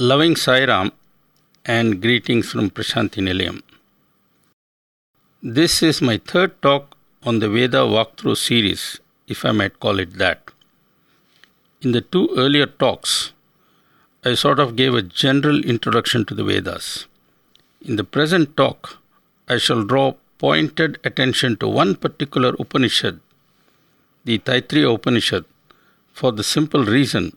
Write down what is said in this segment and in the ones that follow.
Loving Sairam and greetings from Prashanti Nilayam. This is my third talk on the Veda walkthrough series, if I might call it that. In the two earlier talks, I sort of gave a general introduction to the Vedas. In the present talk, I shall draw pointed attention to one particular Upanishad, the Taittiriya Upanishad, for the simple reason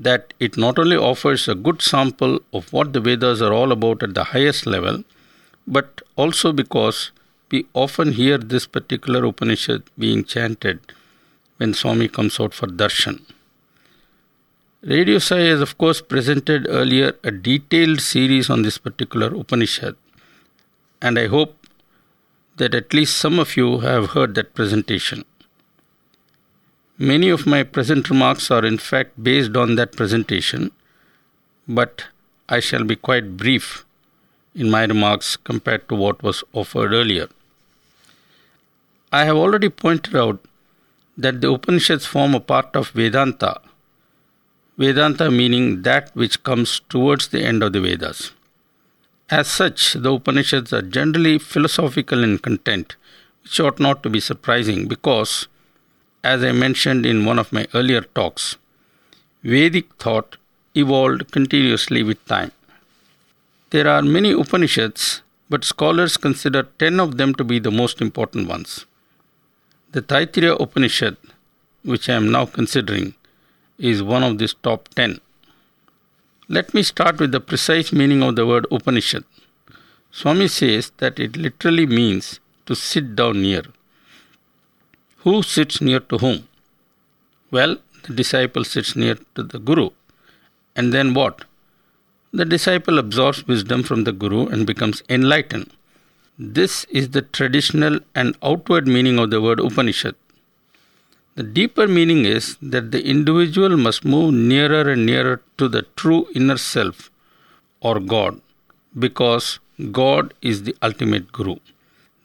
that it not only offers a good sample of what the Vedas are all about at the highest level, but also because we often hear this particular Upanishad being chanted when Swami comes out for darshan. Radio Sai has, of course, presented earlier a detailed series on this particular Upanishad, and I hope that at least some of you have heard that presentation. Many of my present remarks are in fact based on that presentation, but I shall be quite brief in my remarks compared to what was offered earlier. I have already pointed out that the Upanishads form a part of Vedanta. Vedanta meaning that which comes towards the end of the Vedas. As such, the Upanishads are generally philosophical in content, which ought not to be surprising because as I mentioned in one of my earlier talks, Vedic thought evolved continuously with time. There are many Upanishads, but scholars consider 10 of them to be the most important ones. The Taittiriya Upanishad, which I am now considering, is one of these top 10. Let me start with the precise meaning of the word Upanishad. Swami says that it literally means to sit down near. Who sits near to whom? Well, the disciple sits near to the Guru. And then what? The disciple absorbs wisdom from the Guru and becomes enlightened. This is the traditional and outward meaning of the word Upanishad. The deeper meaning is that the individual must move nearer and nearer to the true inner self or God because God is the ultimate Guru.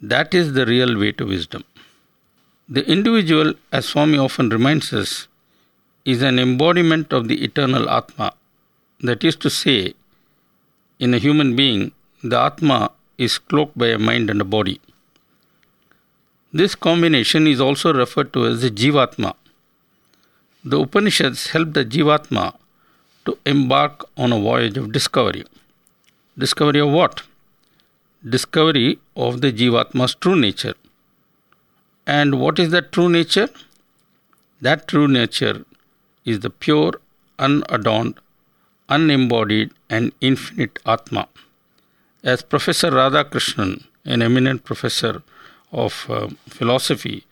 That is the real way to wisdom. The individual, as Swami often reminds us, is an embodiment of the eternal Atma. That is to say, in a human being, the Atma is cloaked by a mind and a body. This combination is also referred to as the Jivatma. The Upanishads help the Jivatma to embark on a voyage of discovery. Discovery of what? Discovery of the Jivatma's true nature. And what is that true nature? That true nature is the pure, unadorned, unembodied, and infinite Atma. As Professor Radhakrishnan, an eminent professor of uh, philosophy,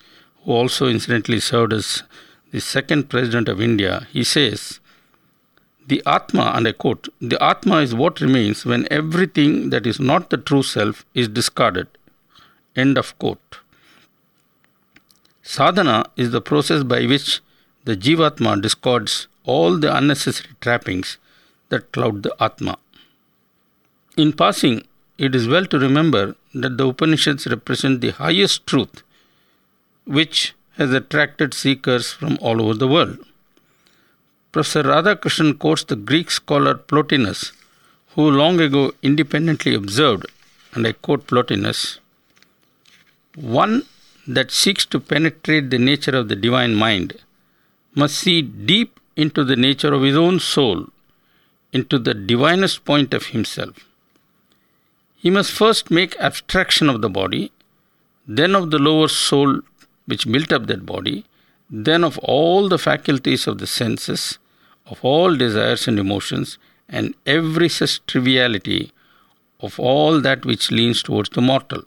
who also incidentally served as the second president of India, he says, The Atma, and I quote, the Atma is what remains when everything that is not the true self is discarded. End of quote. Sadhana is the process by which the Jivatma discards all the unnecessary trappings that cloud the Atma. In passing, it is well to remember that the Upanishads represent the highest truth which has attracted seekers from all over the world. Professor Radhakrishnan quotes the Greek scholar Plotinus, who long ago independently observed, and I quote Plotinus, one that seeks to penetrate the nature of the divine mind must see deep into the nature of his own soul, into the divinest point of himself. He must first make abstraction of the body, then of the lower soul which built up that body, then of all the faculties of the senses, of all desires and emotions, and every such triviality of all that which leans towards the mortal.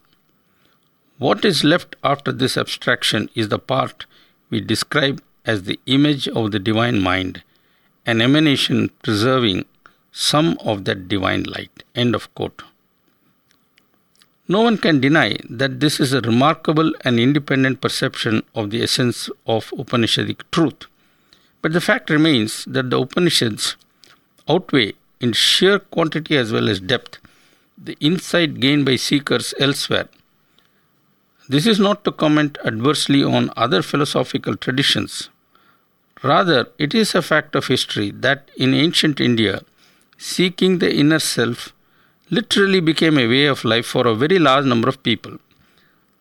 What is left after this abstraction is the part we describe as the image of the divine mind, an emanation preserving some of that divine light. End of quote. No one can deny that this is a remarkable and independent perception of the essence of Upanishadic truth. But the fact remains that the Upanishads outweigh in sheer quantity as well as depth the insight gained by seekers elsewhere this is not to comment adversely on other philosophical traditions. Rather, it is a fact of history that in ancient India, seeking the inner self literally became a way of life for a very large number of people.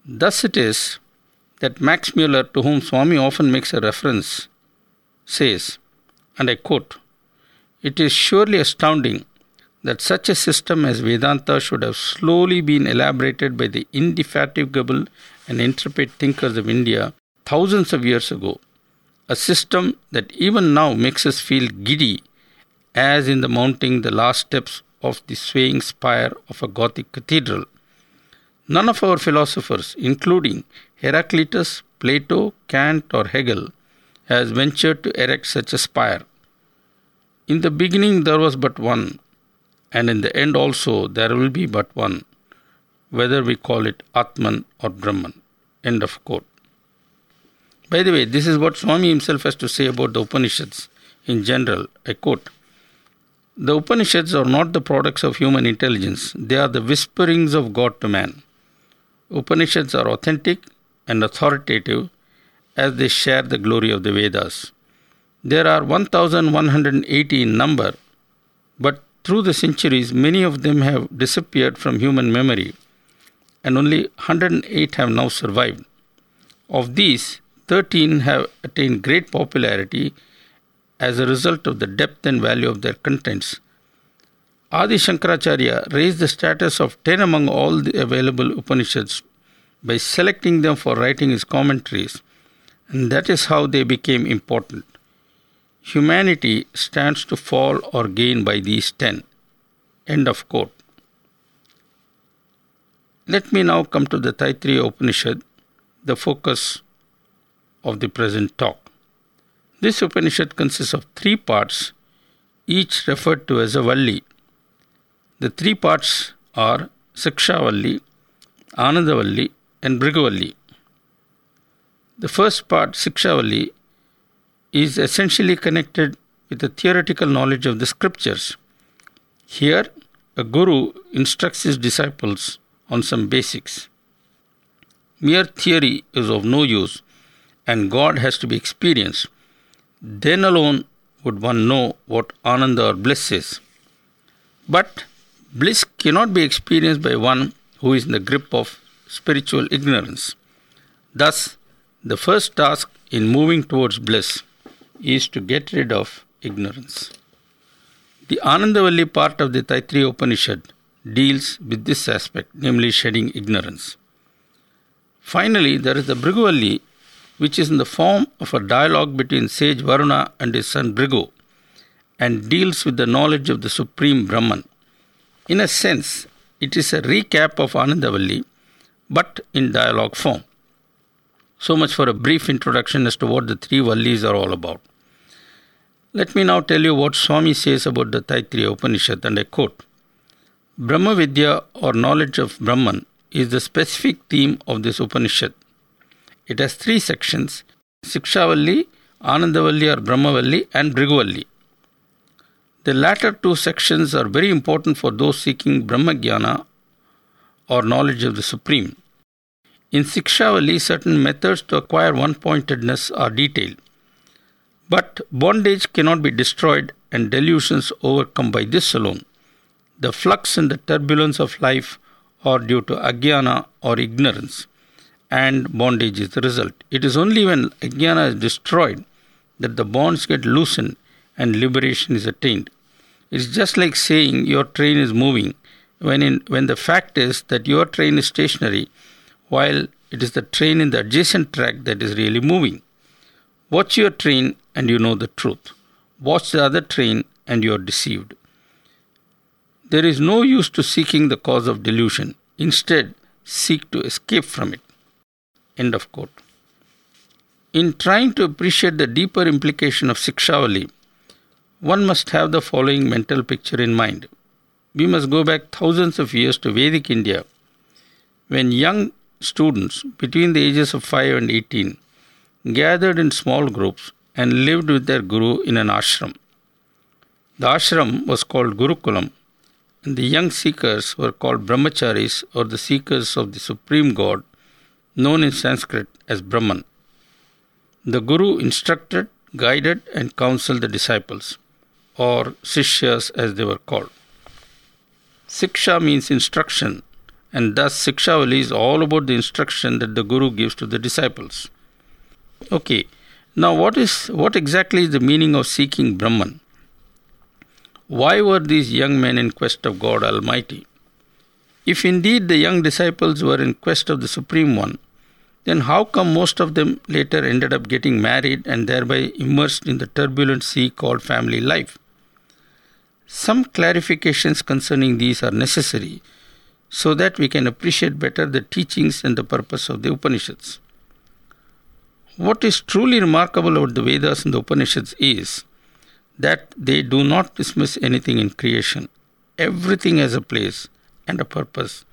Thus, it is that Max Muller, to whom Swami often makes a reference, says, and I quote, It is surely astounding that such a system as Vedanta should have slowly been elaborated by the indefatigable and intrepid thinkers of India thousands of years ago, a system that even now makes us feel giddy as in the mounting the last steps of the swaying spire of a Gothic cathedral. None of our philosophers, including Heraclitus, Plato, Kant, or Hegel, has ventured to erect such a spire. In the beginning there was but one, and in the end also there will be but one, whether we call it Atman or Brahman. End of quote. By the way, this is what Swami himself has to say about the Upanishads in general. I quote The Upanishads are not the products of human intelligence, they are the whisperings of God to man. Upanishads are authentic and authoritative as they share the glory of the Vedas. There are 1180 in number, but through the centuries, many of them have disappeared from human memory, and only 108 have now survived. Of these, 13 have attained great popularity as a result of the depth and value of their contents. Adi Shankaracharya raised the status of 10 among all the available Upanishads by selecting them for writing his commentaries, and that is how they became important. Humanity stands to fall or gain by these 10. End of quote. Let me now come to the Taittiriya Upanishad, the focus of the present talk. This Upanishad consists of three parts, each referred to as a Valli. The three parts are Sikshavalli, Anandavalli, and Bhriguvalli. The first part, Sikshavalli, is essentially connected with the theoretical knowledge of the scriptures. Here, a guru instructs his disciples on some basics. Mere theory is of no use, and God has to be experienced. Then alone would one know what Ananda or bliss is. But bliss cannot be experienced by one who is in the grip of spiritual ignorance. Thus, the first task in moving towards bliss is to get rid of ignorance. The Anandavalli part of the Taittiriya Upanishad deals with this aspect, namely shedding ignorance. Finally, there is the Bhriguvalli, which is in the form of a dialogue between sage Varuna and his son Bhrigu, and deals with the knowledge of the Supreme Brahman. In a sense, it is a recap of Anandavalli, but in dialogue form. So much for a brief introduction as to what the three Vallis are all about. Let me now tell you what Swami says about the Taittiriya Upanishad, and I quote Brahma Vidya or knowledge of Brahman is the specific theme of this Upanishad. It has three sections Sikshavalli, Anandavalli or Brahmavalli, and Bhriguvalli. The latter two sections are very important for those seeking Brahmagyana or knowledge of the Supreme. In Sikshavalli, certain methods to acquire one pointedness are detailed. But bondage cannot be destroyed and delusions overcome by this alone. The flux and the turbulence of life are due to ajnana or ignorance, and bondage is the result. It is only when ajnana is destroyed that the bonds get loosened and liberation is attained. It's just like saying your train is moving when, in, when the fact is that your train is stationary while it is the train in the adjacent track that is really moving. Watch your train and you know the truth. Watch the other train and you are deceived. There is no use to seeking the cause of delusion. Instead, seek to escape from it. End of quote. In trying to appreciate the deeper implication of Sikshavalli, one must have the following mental picture in mind. We must go back thousands of years to Vedic India, when young students between the ages of 5 and 18 gathered in small groups and lived with their guru in an ashram. The ashram was called Gurukulam, and the young seekers were called brahmacharis or the seekers of the supreme god, known in Sanskrit as Brahman. The guru instructed, guided, and counseled the disciples. or Sishyas as they were called. Siksha means instruction, and thus Sikshavali is all about the instruction that the Guru gives to the disciples. Okay, now what is what exactly is the meaning of seeking Brahman? Why were these young men in quest of God Almighty? If indeed the young disciples were in quest of the Supreme One, then how come most of them later ended up getting married and thereby immersed in the turbulent sea called family life? Some clarifications concerning these are necessary so that we can appreciate better the teachings and the purpose of the Upanishads. What is truly remarkable about the Vedas and the Upanishads is that they do not dismiss anything in creation. Everything has a place and a purpose,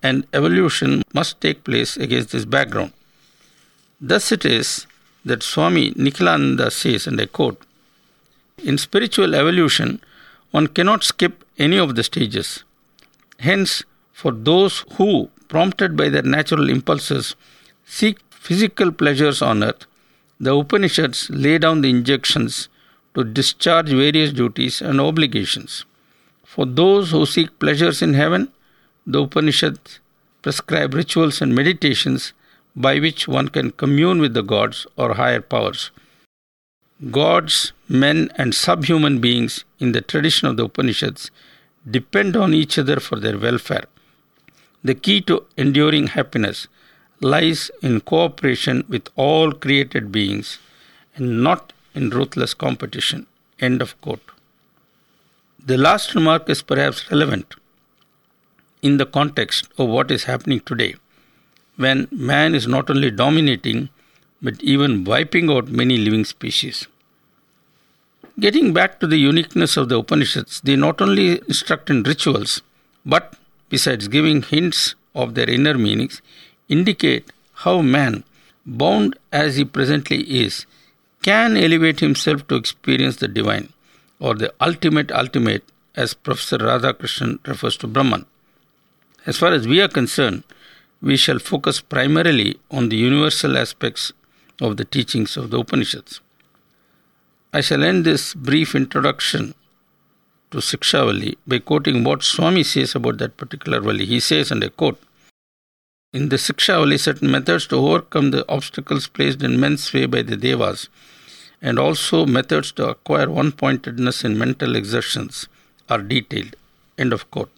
and evolution must take place against this background. Thus it is that Swami Nikhilananda says, and I quote, In spiritual evolution, one cannot skip any of the stages. Hence, for those who, prompted by their natural impulses, seek physical pleasures on earth, the Upanishads lay down the injunctions to discharge various duties and obligations. For those who seek pleasures in heaven, the Upanishads prescribe rituals and meditations by which one can commune with the gods or higher powers. Gods, men, and subhuman beings in the tradition of the Upanishads depend on each other for their welfare. The key to enduring happiness lies in cooperation with all created beings and not in ruthless competition. End of quote. The last remark is perhaps relevant in the context of what is happening today, when man is not only dominating but even wiping out many living species. Getting back to the uniqueness of the Upanishads, they not only instruct in rituals, but besides giving hints of their inner meanings, indicate how man, bound as he presently is, can elevate himself to experience the divine or the ultimate ultimate as Professor Radhakrishnan refers to Brahman. As far as we are concerned, we shall focus primarily on the universal aspects of the teachings of the Upanishads. I shall end this brief introduction to Sikshavali by quoting what Swami says about that particular Vali. He says, and I quote, In the Sikshavali, certain methods to overcome the obstacles placed in men's way by the Devas, and also methods to acquire one pointedness in mental exertions are detailed. End of quote.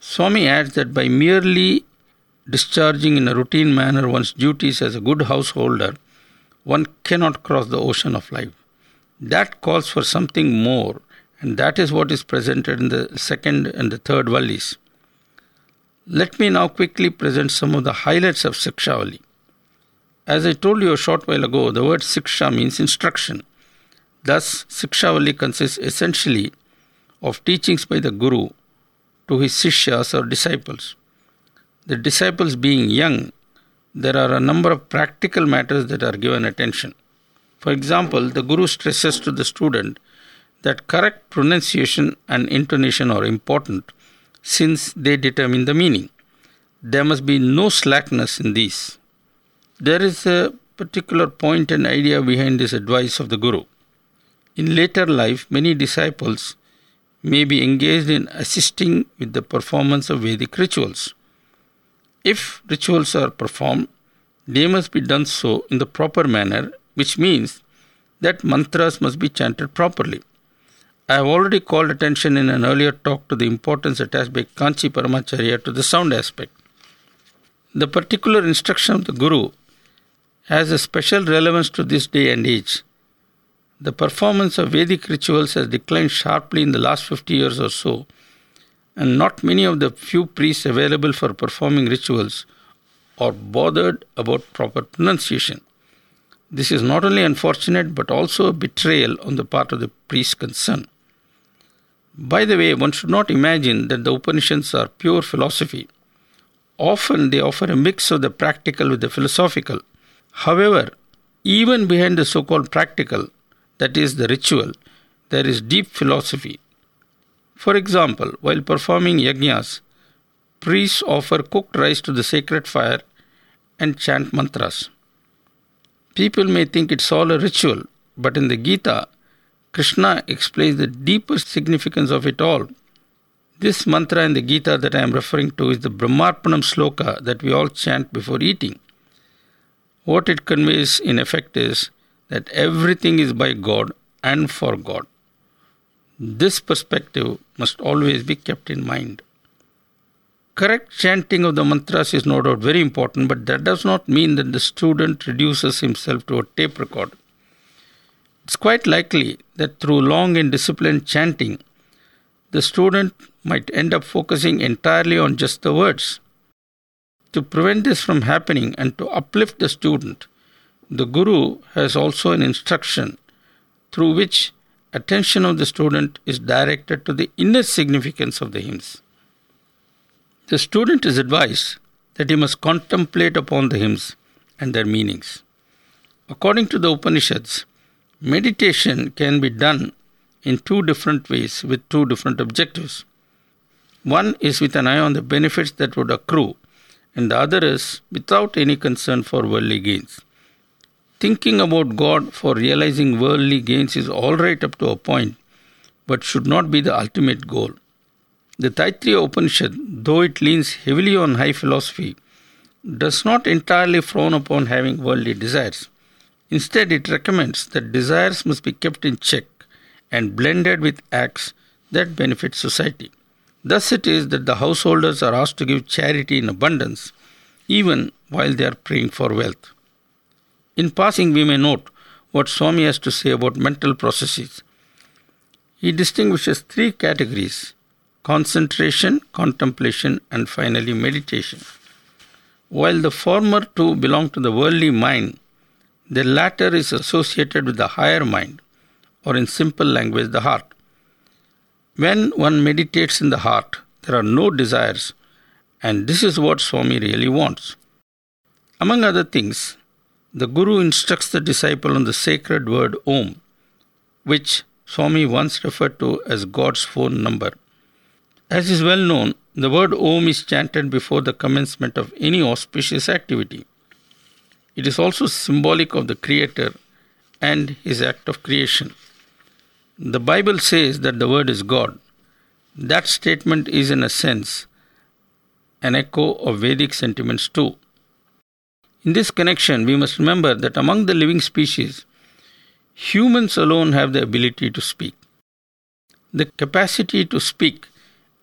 Swami adds that by merely discharging in a routine manner one's duties as a good householder, one cannot cross the ocean of life. That calls for something more, and that is what is presented in the second and the third Vallis. Let me now quickly present some of the highlights of Sikshavali. As I told you a short while ago, the word Siksha means instruction. Thus, Sikshavali consists essentially of teachings by the Guru to his Sishyas or disciples. The disciples being young, there are a number of practical matters that are given attention. For example, the Guru stresses to the student that correct pronunciation and intonation are important since they determine the meaning. There must be no slackness in these. There is a particular point and idea behind this advice of the Guru. In later life, many disciples may be engaged in assisting with the performance of Vedic rituals. If rituals are performed, they must be done so in the proper manner which means that mantras must be chanted properly. I have already called attention in an earlier talk to the importance attached by Kanchi Paramacharya to the sound aspect. The particular instruction of the Guru has a special relevance to this day and age. The performance of Vedic rituals has declined sharply in the last 50 years or so, and not many of the few priests available for performing rituals are bothered about proper pronunciation. This is not only unfortunate but also a betrayal on the part of the priest concerned. By the way, one should not imagine that the Upanishads are pure philosophy. Often they offer a mix of the practical with the philosophical. However, even behind the so called practical, that is the ritual, there is deep philosophy. For example, while performing yajnas, priests offer cooked rice to the sacred fire and chant mantras. People may think it's all a ritual, but in the Gita, Krishna explains the deeper significance of it all. This mantra in the Gita that I am referring to is the Brahmarpanam sloka that we all chant before eating. What it conveys in effect is that everything is by God and for God. This perspective must always be kept in mind. Correct chanting of the mantras is no doubt very important, but that does not mean that the student reduces himself to a tape recorder. It's quite likely that through long and disciplined chanting, the student might end up focusing entirely on just the words. To prevent this from happening and to uplift the student, the Guru has also an instruction through which attention of the student is directed to the inner significance of the hymns. The student is advised that he must contemplate upon the hymns and their meanings. According to the Upanishads, meditation can be done in two different ways with two different objectives. One is with an eye on the benefits that would accrue, and the other is without any concern for worldly gains. Thinking about God for realizing worldly gains is all right up to a point, but should not be the ultimate goal. The Taittiriya Upanishad, though it leans heavily on high philosophy, does not entirely frown upon having worldly desires. Instead, it recommends that desires must be kept in check and blended with acts that benefit society. Thus, it is that the householders are asked to give charity in abundance, even while they are praying for wealth. In passing, we may note what Swami has to say about mental processes. He distinguishes three categories concentration, contemplation, and finally meditation. While the former two belong to the worldly mind, the latter is associated with the higher mind, or in simple language, the heart. When one meditates in the heart, there are no desires, and this is what Swami really wants. Among other things, the Guru instructs the disciple on the sacred word Om, which Swami once referred to as God's phone number. As is well known, the word Om is chanted before the commencement of any auspicious activity. It is also symbolic of the Creator and His act of creation. The Bible says that the Word is God. That statement is, in a sense, an echo of Vedic sentiments too. In this connection, we must remember that among the living species, humans alone have the ability to speak. The capacity to speak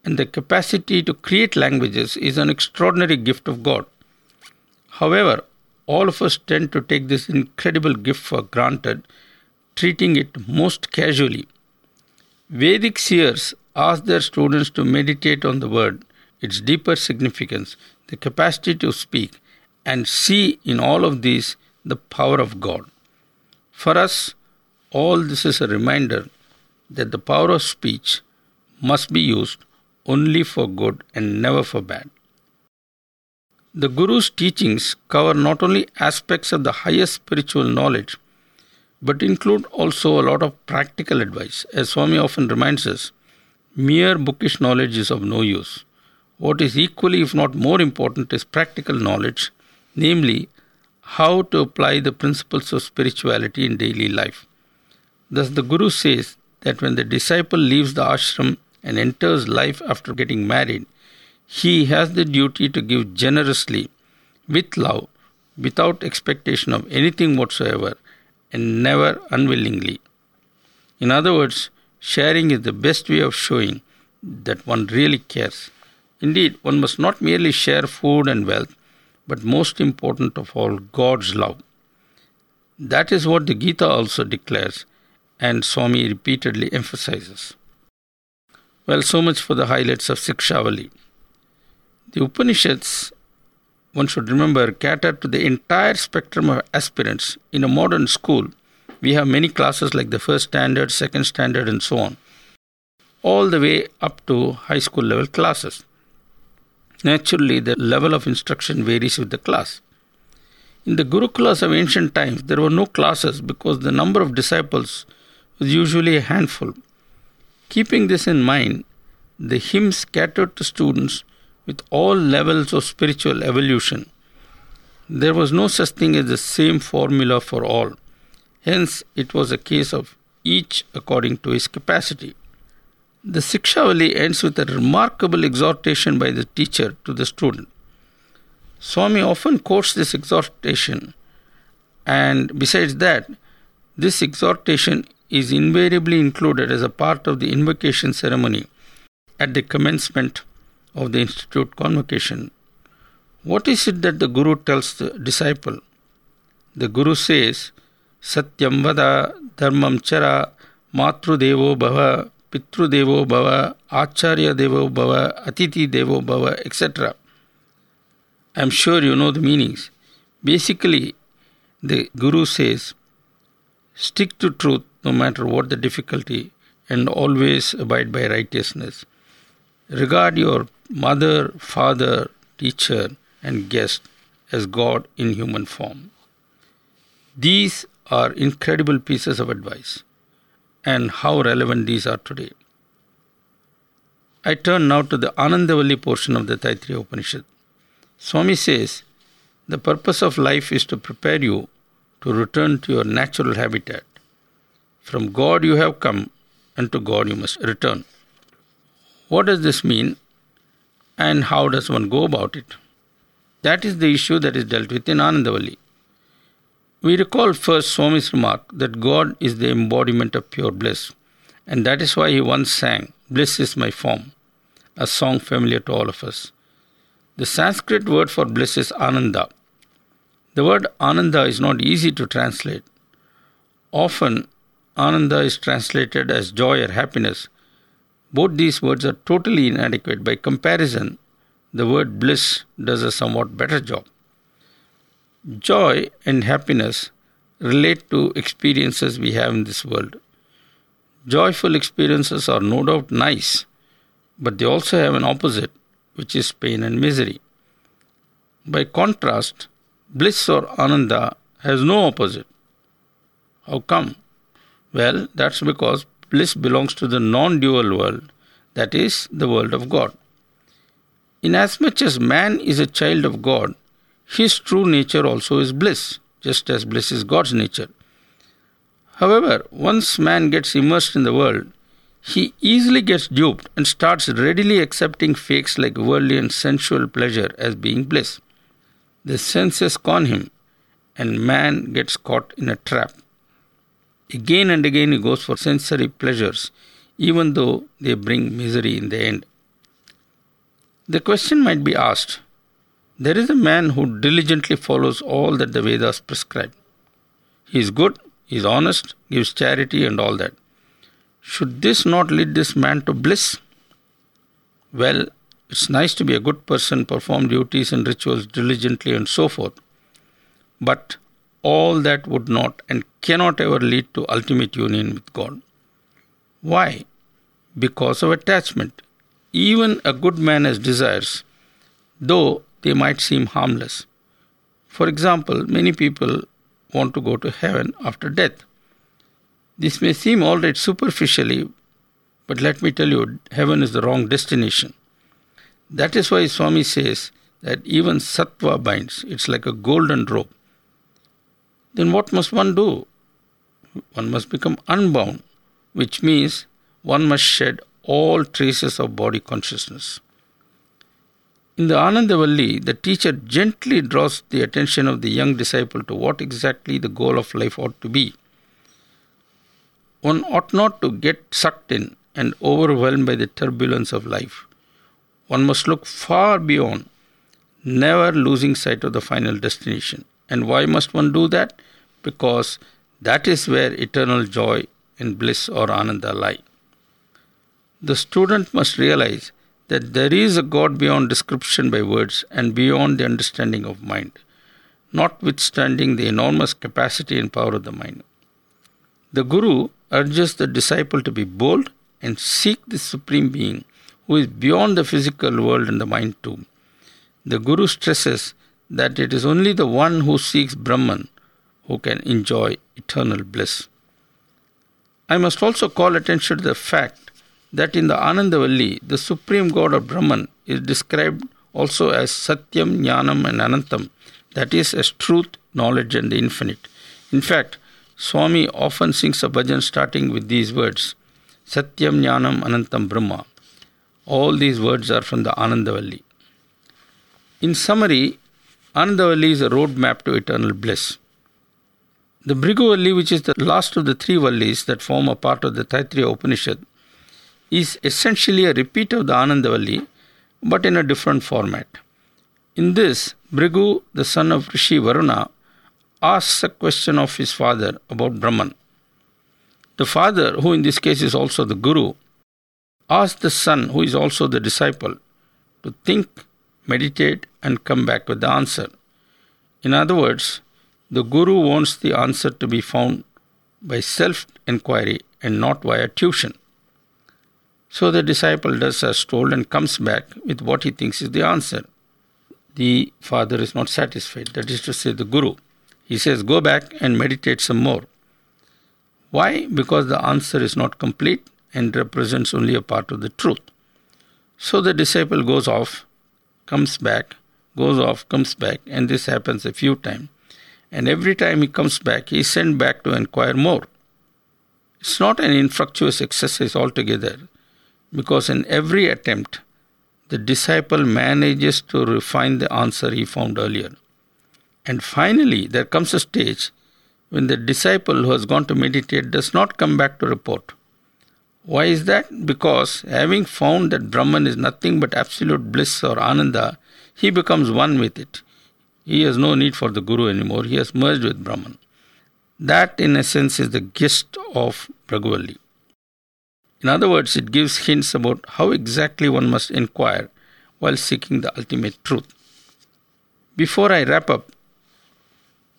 and the capacity to create languages is an extraordinary gift of God. However, all of us tend to take this incredible gift for granted, treating it most casually. Vedic seers ask their students to meditate on the word, its deeper significance, the capacity to speak, and see in all of these the power of God. For us, all this is a reminder that the power of speech must be used only for good and never for bad. The Guru's teachings cover not only aspects of the highest spiritual knowledge, but include also a lot of practical advice. As Swami often reminds us, mere bookish knowledge is of no use. What is equally, if not more important, is practical knowledge, namely, how to apply the principles of spirituality in daily life. Thus, the Guru says that when the disciple leaves the ashram and enters life after getting married, he has the duty to give generously, with love, without expectation of anything whatsoever, and never unwillingly. In other words, sharing is the best way of showing that one really cares. Indeed, one must not merely share food and wealth, but most important of all, God's love. That is what the Gita also declares, and Swami repeatedly emphasizes. Well, so much for the highlights of Sikshavali. The Upanishads, one should remember, cater to the entire spectrum of aspirants. In a modern school, we have many classes like the first standard, second standard, and so on, all the way up to high school level classes. Naturally, the level of instruction varies with the class. In the Gurukulas of ancient times, there were no classes because the number of disciples was usually a handful. Keeping this in mind, the hymns catered to students with all levels of spiritual evolution. There was no such thing as the same formula for all. Hence, it was a case of each according to his capacity. The Sikshavali ends with a remarkable exhortation by the teacher to the student. Swami often quotes this exhortation, and besides that, this exhortation is invariably included as a part of the invocation ceremony at the commencement of the institute convocation. What is it that the Guru tells the disciple? The Guru says, Satyam vada dharmam chara matru devo bhava pitru devo bhava acharya devo bhava atiti devo bhava etc. I am sure you know the meanings. Basically, the Guru says, stick to truth no matter what the difficulty and always abide by righteousness. Regard your mother, father, teacher, and guest as God in human form. These are incredible pieces of advice, and how relevant these are today. I turn now to the Anandavalli portion of the Taittiriya Upanishad. Swami says, The purpose of life is to prepare you to return to your natural habitat. From God you have come, and to God you must return. What does this mean, and how does one go about it? That is the issue that is dealt with in Anandavalli. We recall first Swami's remark that God is the embodiment of pure bliss, and that is why he once sang, Bliss is my form, a song familiar to all of us. The Sanskrit word for bliss is ananda. The word ananda is not easy to translate. Often, ananda is translated as joy or happiness. Both these words are totally inadequate. By comparison, the word bliss does a somewhat better job. Joy and happiness relate to experiences we have in this world. Joyful experiences are no doubt nice, but they also have an opposite which is pain and misery. By contrast, bliss or ananda has no opposite. How come? Well, that's because bliss belongs to the non dual world, that is, the world of God. Inasmuch as man is a child of God, his true nature also is bliss, just as bliss is God's nature. However, once man gets immersed in the world, he easily gets duped and starts readily accepting fakes like worldly and sensual pleasure as being bliss. The senses con him, and man gets caught in a trap. Again and again he goes for sensory pleasures, even though they bring misery in the end. The question might be asked there is a man who diligently follows all that the Vedas prescribe. He is good, he is honest, gives charity, and all that. Should this not lead this man to bliss? Well, it's nice to be a good person, perform duties and rituals diligently, and so forth. But all that would not and cannot ever lead to ultimate union with God. Why? Because of attachment. Even a good man has desires, though they might seem harmless. For example, many people want to go to heaven after death. This may seem all right superficially, but let me tell you, heaven is the wrong destination. That is why Swami says that even sattva binds, it's like a golden rope. Then what must one do? One must become unbound, which means one must shed all traces of body consciousness. In the Anandavalli, the teacher gently draws the attention of the young disciple to what exactly the goal of life ought to be. One ought not to get sucked in and overwhelmed by the turbulence of life. One must look far beyond, never losing sight of the final destination. And why must one do that? Because that is where eternal joy and bliss or ananda lie. The student must realize that there is a God beyond description by words and beyond the understanding of mind, notwithstanding the enormous capacity and power of the mind. The Guru urges the disciple to be bold and seek the Supreme Being who is beyond the physical world and the mind too. The Guru stresses that it is only the one who seeks Brahman who can enjoy eternal bliss. I must also call attention to the fact that in the Anandavalli, the supreme god of Brahman is described also as Satyam, Jnanam, and Anantam, that is, as truth, knowledge, and the infinite. In fact, Swami often sings a bhajan starting with these words Satyam Jnanam Anantam Brahma. All these words are from the Anandavalli. In summary, Anandavalli is a roadmap to eternal bliss. The Bhrigu which is the last of the three Vallis that form a part of the Taittiriya Upanishad, is essentially a repeat of the Anandavalli but in a different format. In this, Bhrigu, the son of Rishi Varuna, asks a question of his father about Brahman. The father, who in this case is also the Guru, asks the son, who is also the disciple, to think, meditate, and come back with the answer. In other words, the Guru wants the answer to be found by self inquiry and not via tuition. So the disciple does as told and comes back with what he thinks is the answer. The father is not satisfied, that is to say, the Guru. He says, Go back and meditate some more. Why? Because the answer is not complete and represents only a part of the truth. So the disciple goes off, comes back, goes off, comes back, and this happens a few times. And every time he comes back, he is sent back to inquire more. It's not an infructuous exercise altogether, because in every attempt, the disciple manages to refine the answer he found earlier. And finally, there comes a stage when the disciple who has gone to meditate does not come back to report. Why is that? Because having found that Brahman is nothing but absolute bliss or ananda, he becomes one with it. He has no need for the Guru anymore, he has merged with Brahman. That, in essence, is the gist of Bhrigu In other words, it gives hints about how exactly one must inquire while seeking the ultimate truth. Before I wrap up,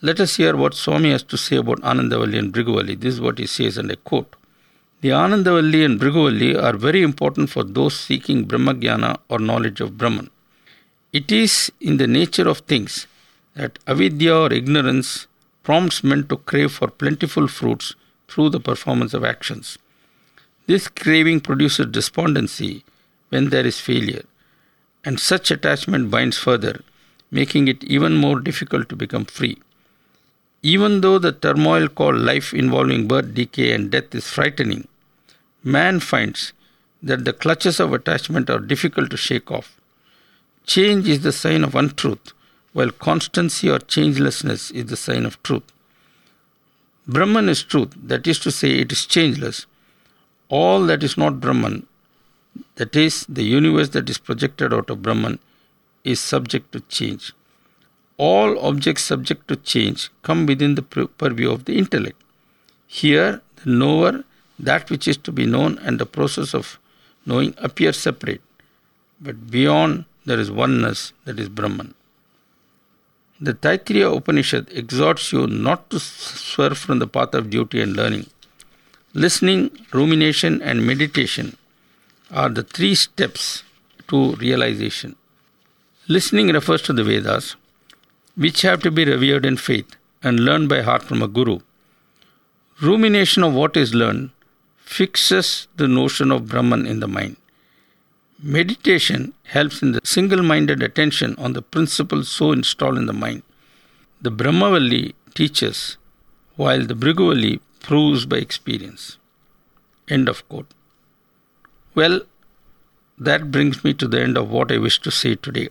let us hear what Swami has to say about Anandavalli and Bhrigu This is what he says, and I quote The Anandavalli and Bhrigu are very important for those seeking Brahmagyana or knowledge of Brahman. It is in the nature of things that avidya or ignorance prompts men to crave for plentiful fruits through the performance of actions. This craving produces despondency when there is failure, and such attachment binds further, making it even more difficult to become free. Even though the turmoil called life involving birth, decay, and death is frightening, man finds that the clutches of attachment are difficult to shake off. Change is the sign of untruth, while constancy or changelessness is the sign of truth. Brahman is truth, that is to say, it is changeless. All that is not Brahman, that is, the universe that is projected out of Brahman, is subject to change all objects subject to change come within the purview of the intellect. Here, the knower, that which is to be known, and the process of knowing appear separate, but beyond there is oneness, that is Brahman. The Taittiriya Upanishad exhorts you not to swerve from the path of duty and learning. Listening, rumination, and meditation are the three steps to realization. Listening refers to the Vedas, which have to be revered in faith and learned by heart from a guru. Rumination of what is learned fixes the notion of Brahman in the mind. Meditation helps in the single minded attention on the principle so installed in the mind. The Brahmavalli teaches, while the Bhrigu proves by experience. End of quote. Well, that brings me to the end of what I wish to say today.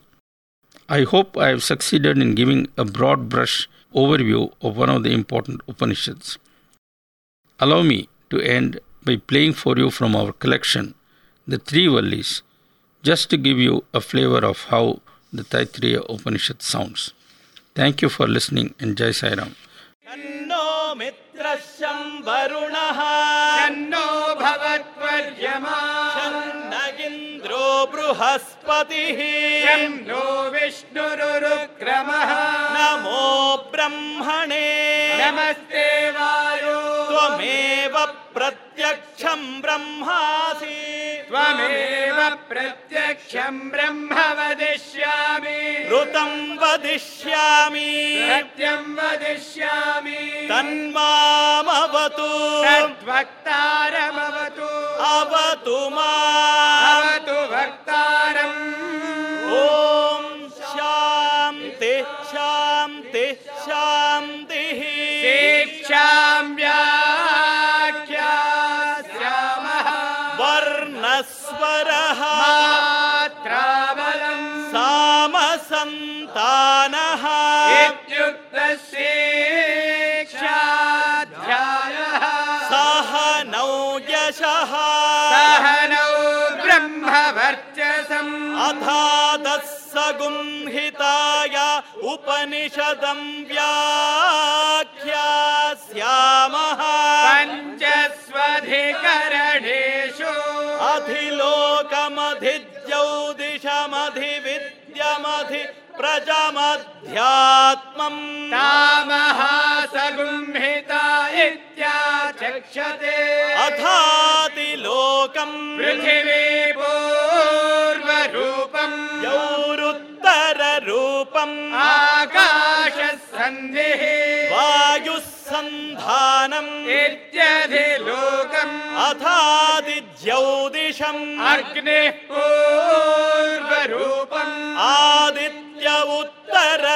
I hope I have succeeded in giving a broad brush overview of one of the important Upanishads. Allow me to end by playing for you from our collection the three Vallis, just to give you a flavor of how the Taittiriya Upanishad sounds. Thank you for listening and Jai Sai Ram. बृहस्पतिः no विष्णुरुक्रमः नमो ब्रह्मणे नमस्ते वायो त्वमेव प्रत्यक्षम् ब्रह्मासि। त्वमेव प्रत्यक्षम् ब्रह्म वदिष्यामि ऋतम् वदिष्यामि। सत्यम् वदिष्यामि। तन्मामवतु। तद्वक्तारमवतु। अवतु मावतु भक्तारम् ॐ च सम् अथादः स गुम्हिताय उपनिषदं व्याख्यास्यामः। पञ्चस्वधिकरणेषु। स्वधिकरणेषु अधिलोकमधि प्रजमध्यात्मम्। तामहासगुंहिता इत्याचक्षते पृथिवी पूर्वरूपम् यौरुत्तररूपम्। आकाशसन्धिः। वायुः सन्धानम् इत्यधिलोकम् अथादिज्यौदिशम् अग्निः पूर्वरूपम्। आदित्य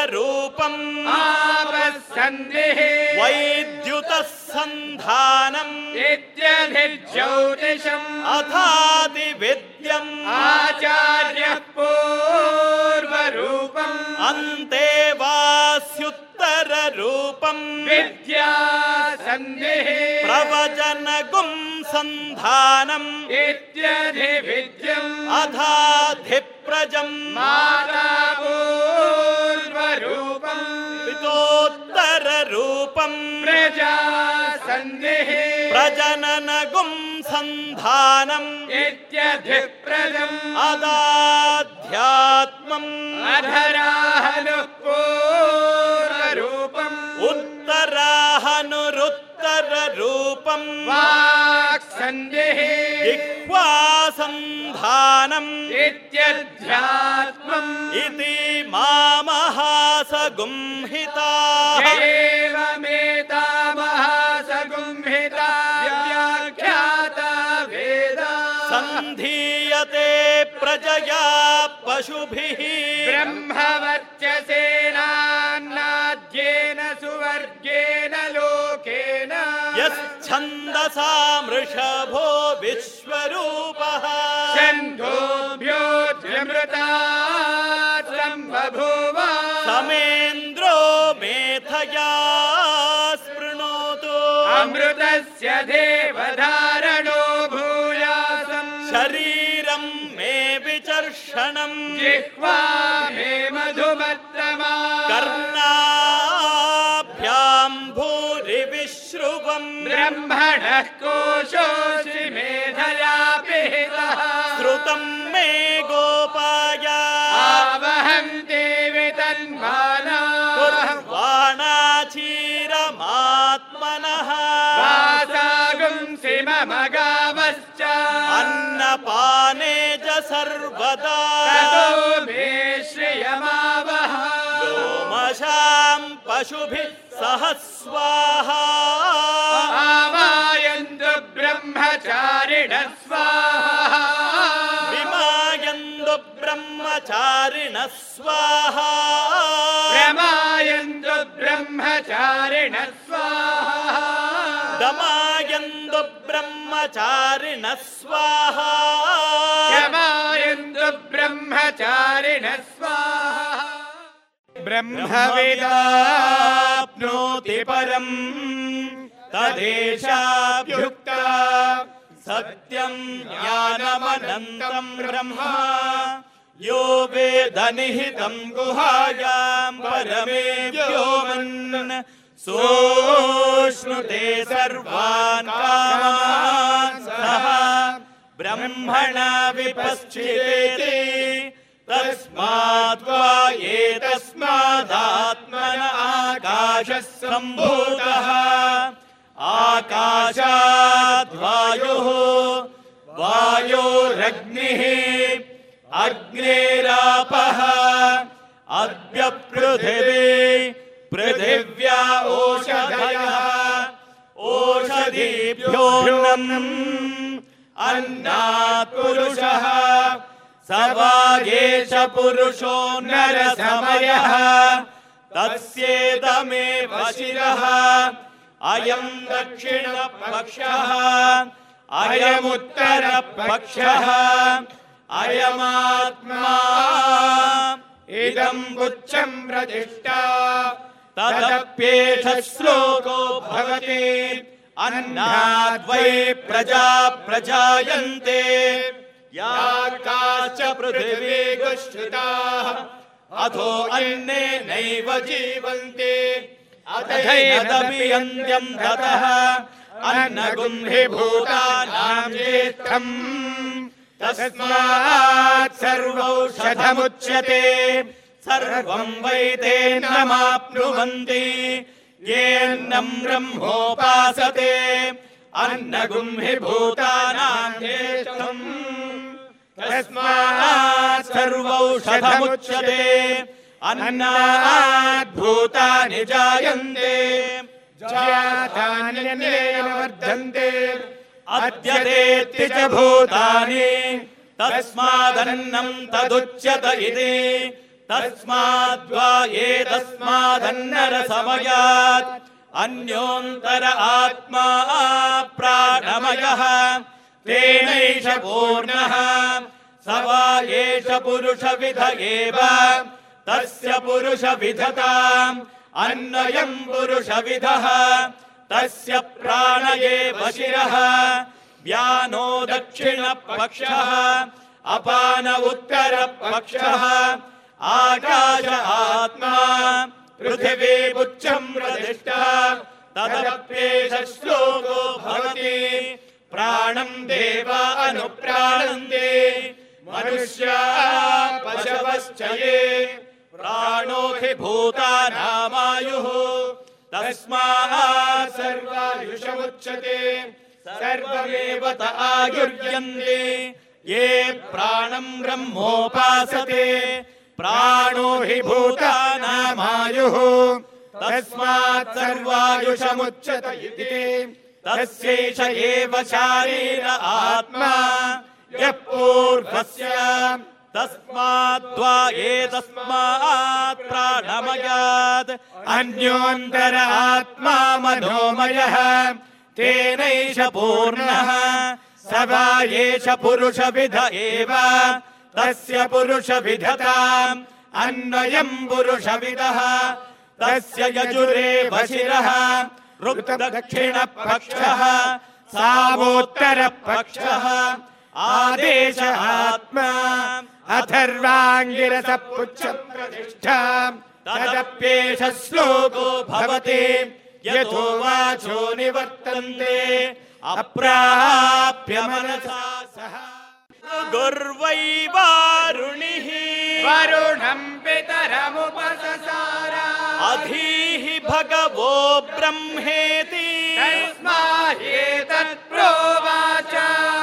उत्तररूपम् आपसन्धिः वैद्युतः सन्धानम् इत्यधिज्योतिषम् अथादिविद्यम्। आचार्यः पूर्वरूपम्। अन्ते वास्युत्तररूपम्। विद्या सन्धिः प्रवचनगुम् सन्धानम्। इत्यधिविद्यम्। अथाधिप्रजम्। माता पूर्वरूपम् पितोत्तररूपम् प्रजा सन्धिः प्रजननगुम् सन्धानम् इत्यधिप्रदम् अदाध्यात्मम् अधराहनुः पूर्वरूपम् उत्तराहनुरुत्तररूपम् वाक्सन्धिः। जिह्वा सन्धानम् इत्यध्यात्मम्। इति मामहासगुंहिता। एवमेता महासगुंहिता व्याख्याता वेदा। सन्धीयते प्रजया पशुभिः। ब्रह्मवर्चसेनान्नाद्येन यच्छन्दसा मृषभो विश्वरूपः सम्बभूव समेन्द्रो मेधया स्पृणोतु। अमृतस्य देवधारणो भूयासम्। शरीरम् मे विचर्षणम्। जिह्वा मे मधुमत्तमा। कर्णाभ्याम् ब्रह्मणः कोशोऽसि मेधया पिहितः। श्रुतम् मे गोपाय। आवहं देवि तन्माना कुर्वाणाचीरमात्मनः वासागुंसि मम गावश्च अन्नपाने च सर्वदा। मे श्रियमावह सोमशाम् पशुभिः सह स्वाहा ब्रह्मचारिणः स्वाहा विमायन्तु ब्रह्मचारिणः स्वाहा प्रमायन्तु ब्रह्मचारिणः स्वाहा दमायन्तु ब्रह्मचारिणः स्वाहा क्षमायन्तु ब्रह्मचारिणः स्वाहा ब्रह्मविदाप्नोति परम् तदेशाभ्युक्ता। सत्यम् ज्ञानमनन्तम् ब्रह्म। यो वेदनिहितम् गुहायाम् परमे व्योमन् सोऽश्नुते सर्वान् सः ब्रह्मणा विपश्चितेति। तस्मात् वा एतस्मादात्मन आकाशः सम्भूतः आकाशाद् वायुः वायोरग्निः अग्नेरापः अद्यपृथिवी पृथिव्या ओषधयः ओषधीभ्योऽन्नम् अन्नात् पुरुषः स वा एष पुरुषो नरसमयः तस्येदमेव शिरः अयम् दक्षिणपक्षः अयमुत्तरपक्षः अयमात्मा इदम् बुच्छम् प्रतिष्ठा तदप्येष श्लोको भवति अन्नाद्वै प्रजा प्रजायन्ते या काच पृथिवी गुश्रिताः अथो अन्नेनैव जीवन्ति पि ततः अन्नगुम् हि तस्मात् सर्वौषधमुच्यते। सर्वम् वैते न्यमाप्नुवन्ति येन ब्रह्मोपासते। अन्नगुम् हि तस्मात् सर्वौषधमुच्यते। अन्नात् भूतानि जायन्ते वर्धन्ते। अद्यतेत्ति च भूतानि। तस्मादन्नं तदुच्यत इति। तस्माद्वा एतस्मादन्नरसमयात् अन्योन्तर आत्मा प्राणमयः। तेनैष पूर्णः। स वा एष पुरुषविध एव तस्य पुरुषविधताम् अन्वयम् पुरुषविधः तस्य प्राण एव शिरः। व्यानो दक्षिणपक्षः अपान उत्तरपक्षः आकाश आत्मा। पृथिवीमुच्चम् प्रदिष्टः तदप्येष श्लोको भवति। प्राणम् देव अनुप्राणन्ते। मनुष्या पशवश्च ये प्राणो हि भूतानामायुः तस्मात् सर्वायुषमुच्यते। सर्वमेव त आयुर्यन्ते। ये प्राणम् ब्रह्मोपासते। प्राणो हि भूतानामायुः तस्मात् सर्वायुषमुच्यत इति। तस्यैष एव शारीर आत्मा। यः पूर्वस्य तस्माद्वा एतस्मात् प्राणमयात्। अन्योन्तर आत्मा मनोमयः तेनैष पूर्णः। स वा एष पुरुषविध एव तस्य पुरुषविधताम् अन्वयम् पुरुषविदः तस्य यजुरेव शिरः ऋक्दक्षिणपक्षः सामोत्तरपक्षः आदेश आत्मा अथर्वाङ्गिरस तदप्येष श्लोको भवति। यतो वाचो निवर्तन्ते। अप्राप्य मनसा सह। गुर्वैवारुणिः। वरुणम् पितरमुपससारा। अधीः भगवो ब्रह्मेति। तस्माहेतत् प्रोवाच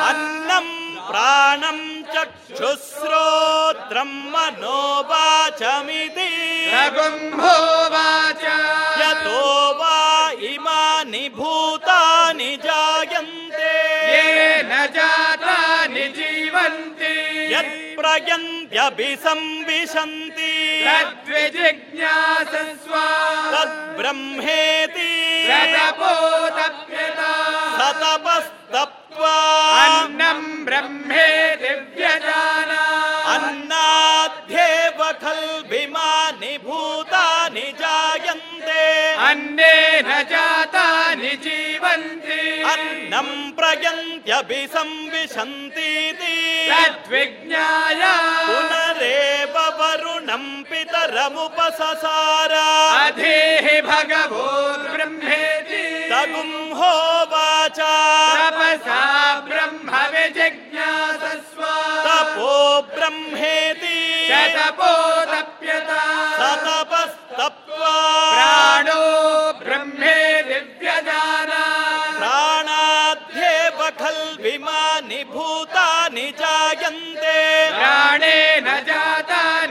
अन्नम् प्राणम् चक्षुश्रोत्रम् मनोवाचमिति। रघुम्भोवाच यतो वा इमानि भूतानि जायन्ते। येन जातानि जीवन्ति। यत्प्रयन्त्यभिसंविशन्ति। तद्विजिज्ञासस्व। तद्ब्रह्मेति। रतपोतप्यता सतपस्तप्त्वा ब्रह्मे दिव्यजाना। अन्नाध्येव खल्भिमानि भूतानि जायन्ते। अन्नेन जातानि जीवन्ति। अन्नम् प्रयन्त्यभिसंविशन्तीति। तद्विज्ञाय। पुनरेव वरुणम् पितरमुपससार। अधीः भगवो ब्रह्मेति। तगुंहोवाच तपसा ब्रह्म विजिज्ञासस्व तपो ब्रह्मेति। शतपोतप्यता। सतपस्तप्त्वा प्राणो ब्रह्मे दिव्यजाना। प्राणाध्येव खल्विमानि भूतानि जायन्ते। प्राणेन जातानि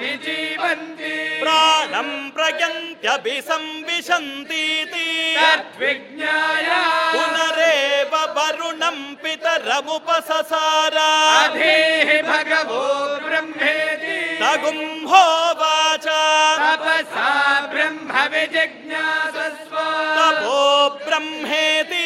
जीवन्ति प्राणम् प्रयन्त्यभिसंविशन्तीति। तद्विज्ञाय। पुनरेव वरुणम् पितरमुपससार। भगवो ब्रह्मेति। तगुंहोवाच तपसा ब्रह्म विजिज्ञासस्व तपो ब्रह्मेति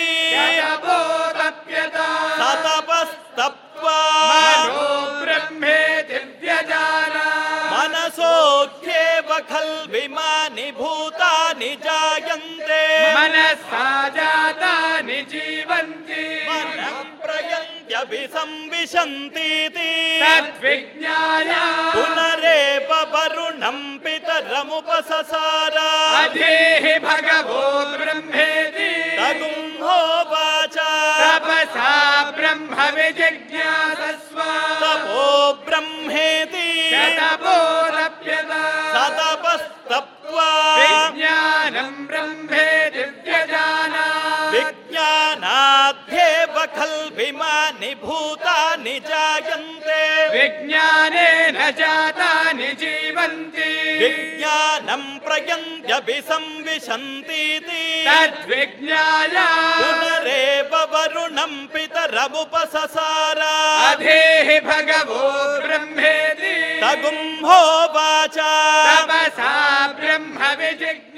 मनसा जातानि जीवन्ति मनम् प्रयन्त्यभिसंविशन्तीति। संविशन्तीति तद्विज्ञाय पुनरेव वरुणम् पितरमुपससार। अधीहि भगवो ब्रह्मेति। तगुम्होवाच तपसा ब्रह्म विजिज्ञासस्व तपो ब्रह्मेति। शतपोरप्यत सतपस्तप्त्वा। विज्ञानम् ब्रह्मेति विमानि भूतानि जायन्ते। विज्ञानेन जातानि जीवन्ति। विज्ञानम् प्रयन्त्यपि संविशन्तीति विज्ञाया पुनरेब वरुणम् पितरमुपससाराधेः भगवो ब्रह्मेति। तगुम्भो वाचा। तपसा ब्रह्म विजिज्ञ